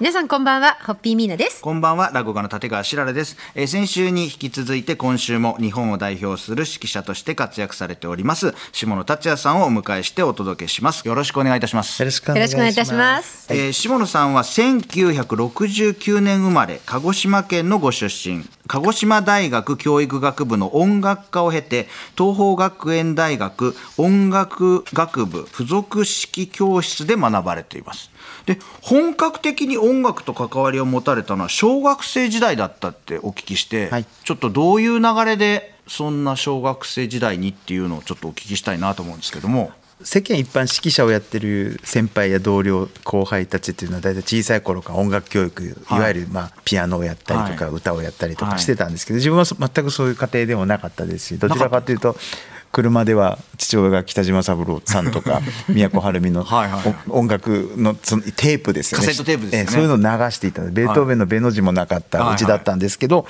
皆さんこんばんは、ホッピーミーナです。こんばんは、落語家の立川しららです。えー先週に引き続いて今週も日本を代表する指揮者として活躍されております、下野達也さんをお迎えしてお届けします。よろしくお願いいたしますよ。ろしくお願いいいたします。えー下野さんは1969年生まれ鹿児島県のご出身鹿児島大学教育学部の音楽科を経て東邦学園大学音楽学部附属式教室で学ばれていますで本格的に音楽と関わりを持たれたのは小学生時代だったってお聞きして、はい。ちょっとどういう流れでそんな小学生時代にっていうのをちょっとお聞きしたいなと思うんですけども。世間一般指揮者をやってる先輩や同僚後輩たちっていうのは大体小さい頃から音楽教育いはいわゆるまあピアノをやったりとかはい。歌をやったりとはい。かしてたんですけど自分はそ全くそういう家庭でもなかったですしどちらかというと車では父親が北島三郎さんとか都はるみのはい音楽のそのテープですよね。カセットテープですよね。ええそういうのを流していたベートーベンの「ベの字もなかったうちだったんですけど、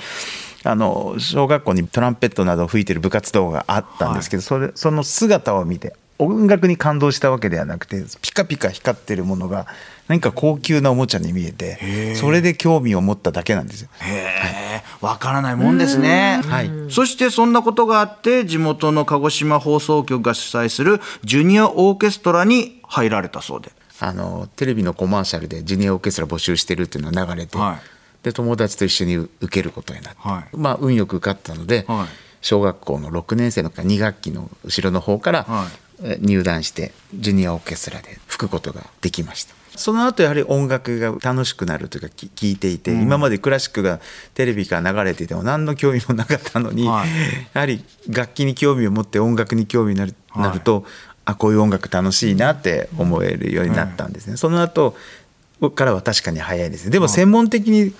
あの小学校にトランペットなどを吹いてる部活動があったんですけど、それその姿を見て音楽に感動したわけではなくてピカピカ光ってるものが何か高級なおもちゃに見えてそれで興味を持っただけなんですよ。へえ、わからないもんですね。はい。そしてそんなことがあって地元の鹿児島放送局が主催するジュニアオーケストラに入られたそうで。あのテレビのコマーシャルでジュニアオーケストラ募集してるっていうのが流れて、はい。で友達と一緒に受けることになって、はい。まあ運よく受かったので、はい。小学校の6年生の2学期の後ろの方から、入団してジュニアオーケストラで吹くことができました。その後やはり音楽が楽しくなるというかき聞いていて、今までクラシックがテレビから流れていても何の興味もなかったのに、はい。やはり楽器に興味を持って音楽に興味になる,、はい。なるとあこういう音楽楽しいなって思えるようになったんですね、その後からは確かに早いですね。でも専門的に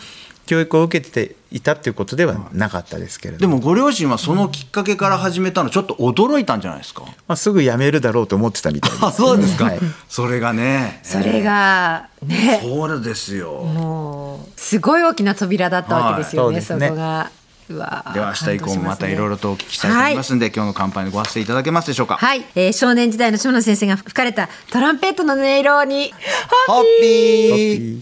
教育を受けていたっていうことではなかったですけれども、でもご両親はそのきっかけから始めたのちょっと驚いたんじゃないですか？まあ、すぐ辞めるだろうと思ってたみたいですあ、そうですか。はいそれがね。それが、ね、そうですよ。もう、すごい大きな扉だったわけですよね、はいそうですねそこが。うわでは明日以降もまたいろいろと。とお聞きしたいと思いますんで、今日の乾杯のご発声いただけますでしょうか？はい、えー少年時代の下野先生が吹かれたトランペットの音色に、ホッピー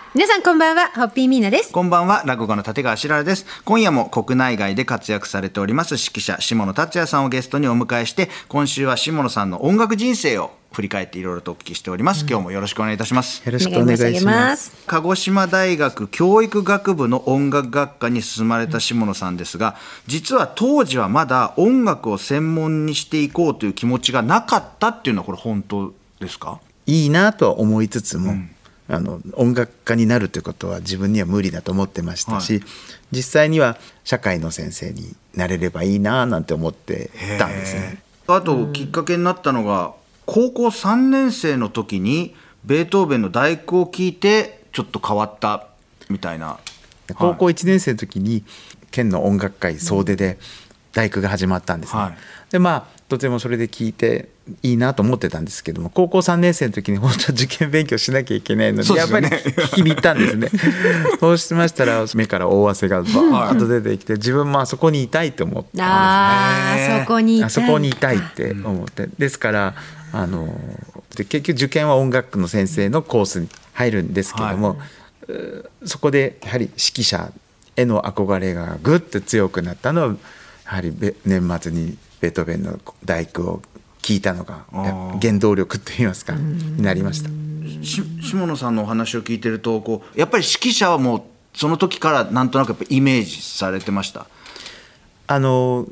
皆さんこんばんは、ホッピーミーナです。こんばんは、落語家の立川しららです。今夜も国内外で活躍されております指揮者、下野達也さんをゲストにお迎えして、今週は下野さんの音楽人生を振り返っていろいろとお聞きしております。今日もよろしくお願いいたします。よろしくお願いします。鹿児島大学教育学部の音楽学科に進まれた下野さんですが、実は当時はまだ音楽を専門にしていこうという気持ちがなかったっていうのはこれ本当ですか？いいなとは思いつつも、あの音楽家になるということは自分には無理だと思ってましたし、はい。実際には社会の先生になれればいいななんて思ってたんですね。あときっかけになったのが高校3年生の時にベートーベンの第九を聞いてちょっと変わったみたいな。高校1年生の時に県の音楽会総出で大工が始まったんですね。はい。でまあとてもそれで聞いていいなと思ってたんですけども高校3年生の時に本当は受験勉強しなきゃいけないのでやっぱり聞きに行ったんですね。そうしましたら目から大汗がバーッと出てきて自分もあそこにいたいと思って。あへーあ、そこにいたい。あそこにいたいって思って、ですからあので結局受験は音楽の先生のコースに入るんですけども、うーそこでやはり指揮者への憧れがぐっと強くなったのはやはりべ年末にベートーベンの第九を聞いたのが原動力といいますかになりました。し下野さんのお話を聞いてるとこうやっぱり指揮者はもうその時からなんとなくやっぱイメージされてました？あの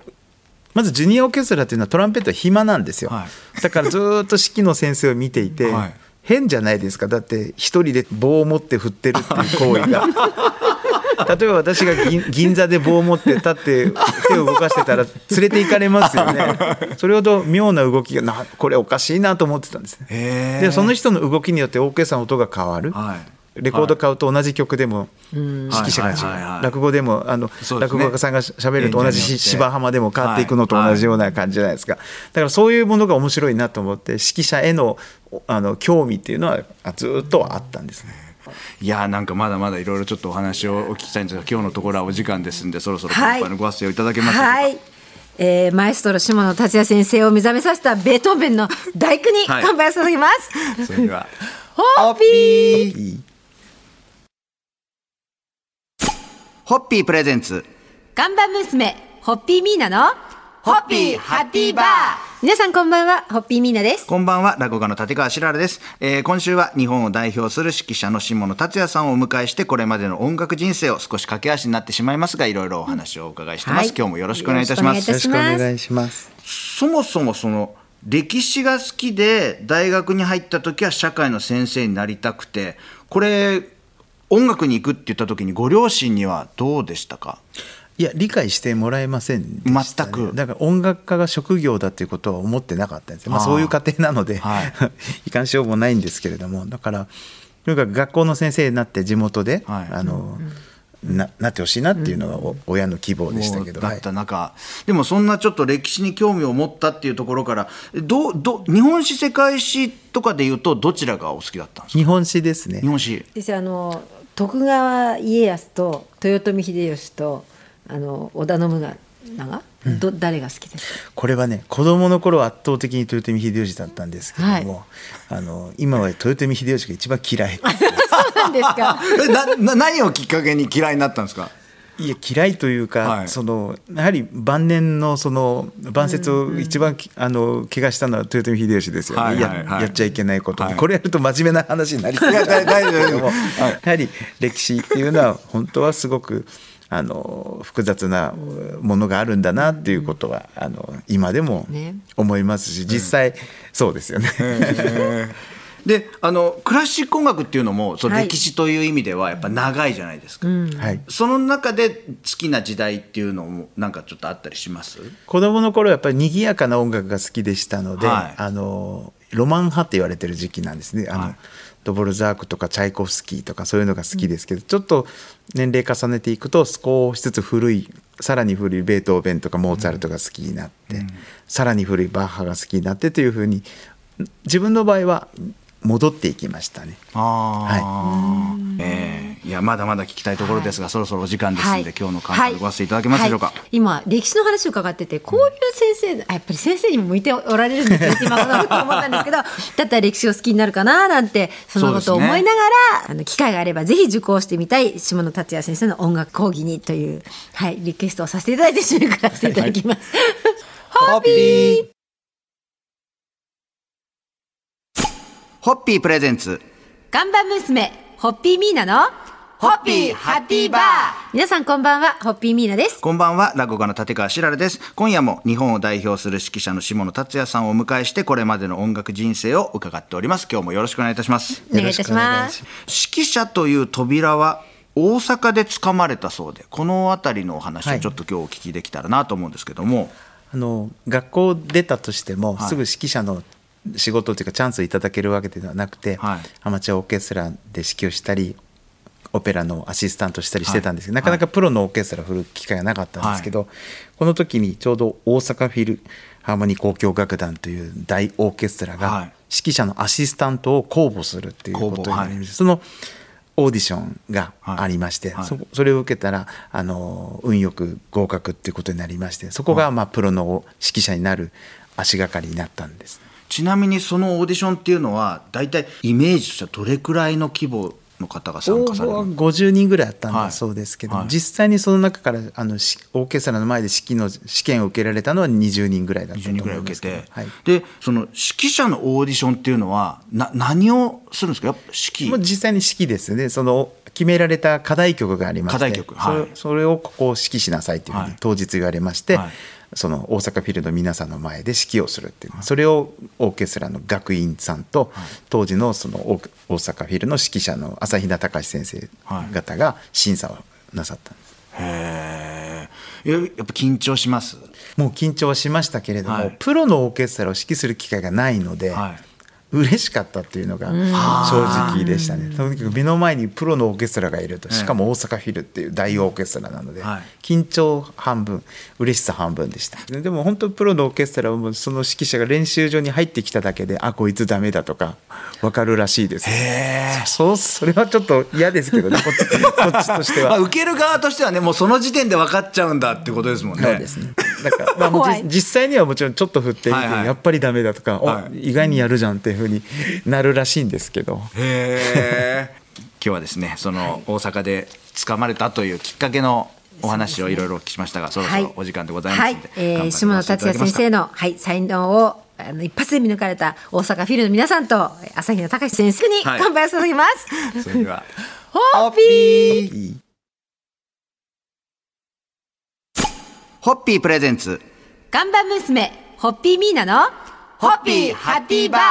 まずジュニアオーケストラっていうのはトランペットは暇なんですよ、はだからずーっと指揮の先生を見ていて、はい。変じゃないですか。だって一人で棒を持って振ってるっていう行為が 例えば私が銀銀座で棒を持って立って手を動かしてたら連れて行かれますよね。それほど妙な動きがなこれおかしいなと思ってたんですでその人の動きによってオーケストラの音が変わる、はい。レコード買うと同じ曲でも指揮者が違う、落語でもあの、落語家さんがしゃべると同じ芝浜でも変わっていくのと同じような感じじゃないですか、だからそういうものが面白いなと思って指揮者へのおあの興味っていうのはあずっとあったんですね。いやーなんかまだまだいろいろちょっとお話をお聞きしたいんですが今日のところはお時間ですんでそろそろはい。乾杯のご発声をいただけますはい。えー、マエストロ下野達也先生を目覚めさせたベートーベンの大工にはい。乾杯を捧げます。それではホッピー。いいホッピープレゼンツ。看板娘ホッピーミーナのホッピーハッピーバー皆さんこんばんはホッピーミーナです。こんばんは落語家の立川しららです、えー今週は日本を代表する指揮者の下野達也さんをお迎えしてこれまでの音楽人生を少し駆け足になってしまいますがいろいろお話をお伺いしてます、はい今日もよろしくお願いいたします。よろしくお願いします。そもそもその歴史が好きで大学に入った時は社会の先生になりたくてこれ音楽に行くって言った時にご両親にはどうでしたか？いや理解してもらえませんでした、ね、全く。だから音楽家が職業だということは思ってなかったんですよ、まあ、そういう家庭なので、はい。い、かんしようもないんですけれども。だからとにかく学校の先生になって地元で、はい。あのななってほしいなっていうのがお親の希望でしたけど、だはい。った。中、でもそんなちょっと歴史に興味を持ったっていうところからどうどう日本史世界史とかでいうとどちらがお好きだったんですか？日本史ですね。日本史。私あの徳川家康と豊臣秀吉とあの織田信長、ど誰が好きですか？これはね子供の頃は圧倒的に豊臣秀吉だったんですけども、あの今は豊臣秀吉が一番嫌い。そうなんですか。え なな何をきっかけに嫌いになったんですか？いや嫌いというか、はい。そのやはり晩年のその晩節を一番き、あの怪我したのは豊臣秀吉ですよね、はいはいはい。ややっちゃいけないこと、はい。これやると真面目な話になりそうですけども、やはり歴史っていうのは本当はすごくあの複雑なものがあるんだなっていうことはあの今でもね。思いますし実際そうですよね。であのクラシック音楽っていうのもそのはい。歴史という意味ではやっぱ長いじゃないですか、はい。その中で好きな時代っていうのもなんかちょっとあったりします？子供の頃やっぱり賑やかな音楽が好きでしたので、はい。あのロマン派って言われてる時期なんですね。あの、はいドボルザークとかチャイコフスキーとかそういうのが好きですけど、ちょっと年齢重ねていくと少しずつ古いさらに古いベートーベンとかモーツァルトが好きになって、さらに古いバッハが好きになってというふうに自分の場合は戻っていきましたね。あー。ええいやまだまだ聞きたいところですが、そろそろお時間ですので、今日の感想をごわせていただけますでしょうか、はい。今歴史の話を伺っててこういう先生あやっぱり先生にも向いておられるんですよって今このと思ったんですけど だったら歴史を好きになるかななんてそのことを思いながら、あの機会があればぜひ受講してみたい下野達也先生の音楽講義にという、はい、リクエストをさせていただいて締めくらせていただきます。ホッピー。ホッピー。プレゼンツ。看板娘ホッピーミーナのホッピーハッピーバー。皆さんこんばんはホッピーミーナです。こんばんは落語家の立川しららです。今夜も日本を代表する指揮者の下野達也さんをお迎えしてこれまでの音楽人生を伺っております。今日もよろしくお願いいたします。お願いいたします。指揮者という扉は大阪で掴まれたそうでこの辺りのお話をちょっと今日お聞きできたらなと思うんですけども、あの学校出たとしても、はい。すぐ指揮者の仕事というかチャンスをいただけるわけではなくて、はい。アマチュアオーケストラで指揮をしたりオペラのアシスタントしたりしてたんですけど、はい。なかなかプロのオーケストラを振る機会がなかったんですけど、この時にちょうど大阪フィルハーモニー交響楽団という大オーケストラはい。が指揮者のアシスタントを公募するっていうことになりまして、そのオーディションがありまして、はい。はいそそれを受けたらあの運よく合格っていうことになりましてそこが、まあ、プロの指揮者になる足がかりになったんです。ちなみにそのオーディションっていうのは大体イメージとしてはどれくらいの規模の方が参応加される。募は50人ぐらいあったんはいだそうですけど、はい。実際にその中からあのしオーケストラの前で指揮の試験を受けられたのは20人ぐらいだったと20人思いますぐらい受けて、はい、でその指揮者のオーディションっていうのはな何をするんですか？やっぱ指揮。もう実際に指揮ですね。その決められた課題曲がありまして課題曲はい。それそれをここを指揮しなさいというふうはい。に当日言われまして、はいその大阪フィルの皆さんの前で指揮をするっていうそれをオーケストラの学院さんと、当時のその大大阪フィルの指揮者の朝比奈隆先生方が審査をなさったんです。へえややっぱ緊張します？もう緊張はしましたけれども、はい。プロのオーケストラを指揮する機会がないので、はい嬉しかったっていうのが正直でしたね。とにかく目の前にプロのオーケストラがいるとしかも大阪フィルっていう大オーケストラなので、はい緊張半分嬉しさ半分でしたででも本当プロのオーケストラはもうその指揮者が練習場に入ってきただけであこいつダメだとか分かるらしいですそうそれはちょっと嫌ですけどね こっちとしてまあ、は。受ける側としてはねもうその時点で分かっちゃうんだってことですもんね。そうですね。だから、まあ、もう実際にはもちろんちょっと振ってみて、はいはい。やっぱりダメだとか、はい。お意外にやるじゃんっていうふうに なるらしいんですけど。今日はですねその大阪で掴まれたというきっかけのお話をいろいろお聞きしましたがそろそろお時間でございますので、はい、えー、下野達也先生の、はい、才能をあの一発で見抜かれた大阪フィルの皆さんと朝日奈隆先生にはい。乾杯を捧げます。それでは ホッピーホッピープレゼンツ。看板娘ホッピーミーナのホッピーハッピーバー。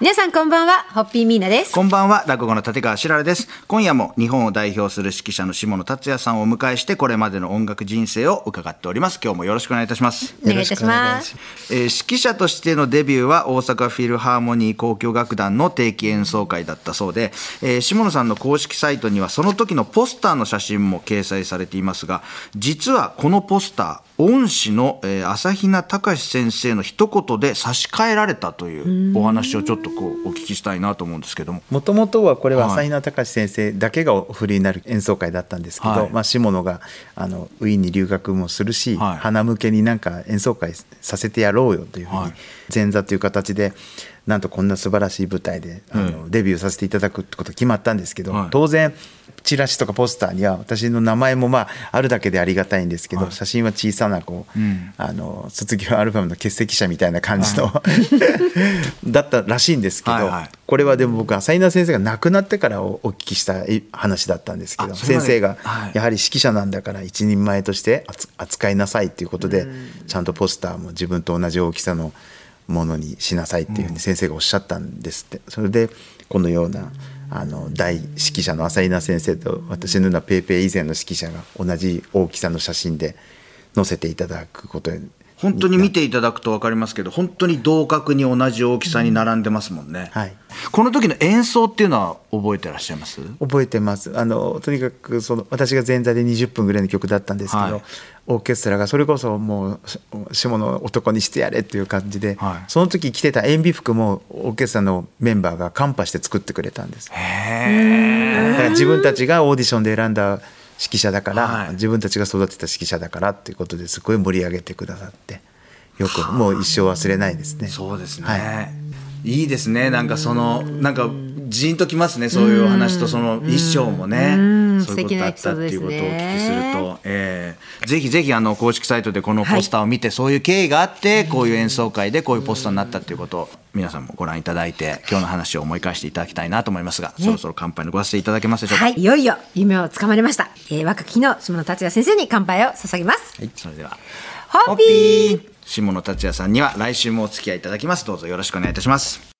皆さんこんばんはホッピーミーナです。こんばんは落語の立川しららです。今夜も日本を代表する指揮者の下野達也さんをお迎えしてこれまでの音楽人生を伺っております。今日もよろしくお願いいたします。お願いいたします。えー指揮者としてのデビューは大阪フィルハーモニー交響楽団の定期演奏会だったそうで、えー下野さんの公式サイトにはその時のポスターの写真も掲載されていますが実はこのポスター恩師の、えー朝比奈隆先生の一言で差し替えられたというお話をちょっとこうお聞きしたいなと思うんですけども。もともとはこれははい。朝比奈隆先生だけがお振りになる演奏会だったんですけど、はい。まあ、下野があのウィーンに留学もするし、はい。花向けになんか演奏会させてやろうよというふうに、はい。前座という形でなんとこんな素晴らしい舞台であの、デビューさせていただくってことが決まったんですけど、はい。当然チラシとかポスターには私の名前もまああるだけでありがたいんですけど、はい。写真は小さなこう、ん。あの卒業アルバムの欠席者みたいな感じの、だったらしいんですけど、はいはい。これはでも僕朝比奈先生が亡くなってからおお聞きした話だったんですけど先生がはい。やはり指揮者なんだから一人前として扱扱いなさいっていうことでちゃんとポスターも自分と同じ大きさのものにしなさいっていうふうに先生がおっしゃったんですって。それでこのようなあの大指揮者の朝比奈先生と私のようなペーペー以前の指揮者が同じ大きさの写真で載せていただくことに本当に見ていただくと分かりますけど本当に同格に同じ大きさに並んでますもんね、はい。この時の演奏っていうのは覚えてらっしゃいます？覚えてます。あのとにかくその私が前座で20分ぐらいの曲だったんですけど、はい。オーケストラがそれこそもうし下の男にしてやれっていう感じで、はい。その時着てた塩ビ服もオーケストラのメンバーがカンパして作ってくれたんです。だから自分たちがオーディションで選んだ指揮者だから、はい。自分たちが育てた指揮者だからっていうことですごい盛り上げてくださってよくもう一生忘れないですね。そうですね、はい。い、いですね。なんかそのなんかジーンときますね。そういうお話とその衣装もね。うんそういうことだったっていうことをお聞きすると、えーぜひぜひあの公式サイトでこのポスターを見て、そういう経緯があってこういう演奏会でこういうポスターになったっていうことを皆さんもご覧いただいて今日の話を思い返していただきたいなと思いますが、そろそろ乾杯のご発声いただけますでしょうか、はい、いよいよ夢をつかまれました。えー、若き日の下野達也先生に乾杯を捧げます。それでは。ホッピー。下野達也さんには来週もお付き合いいただきます。どうぞよろしくお願いいたします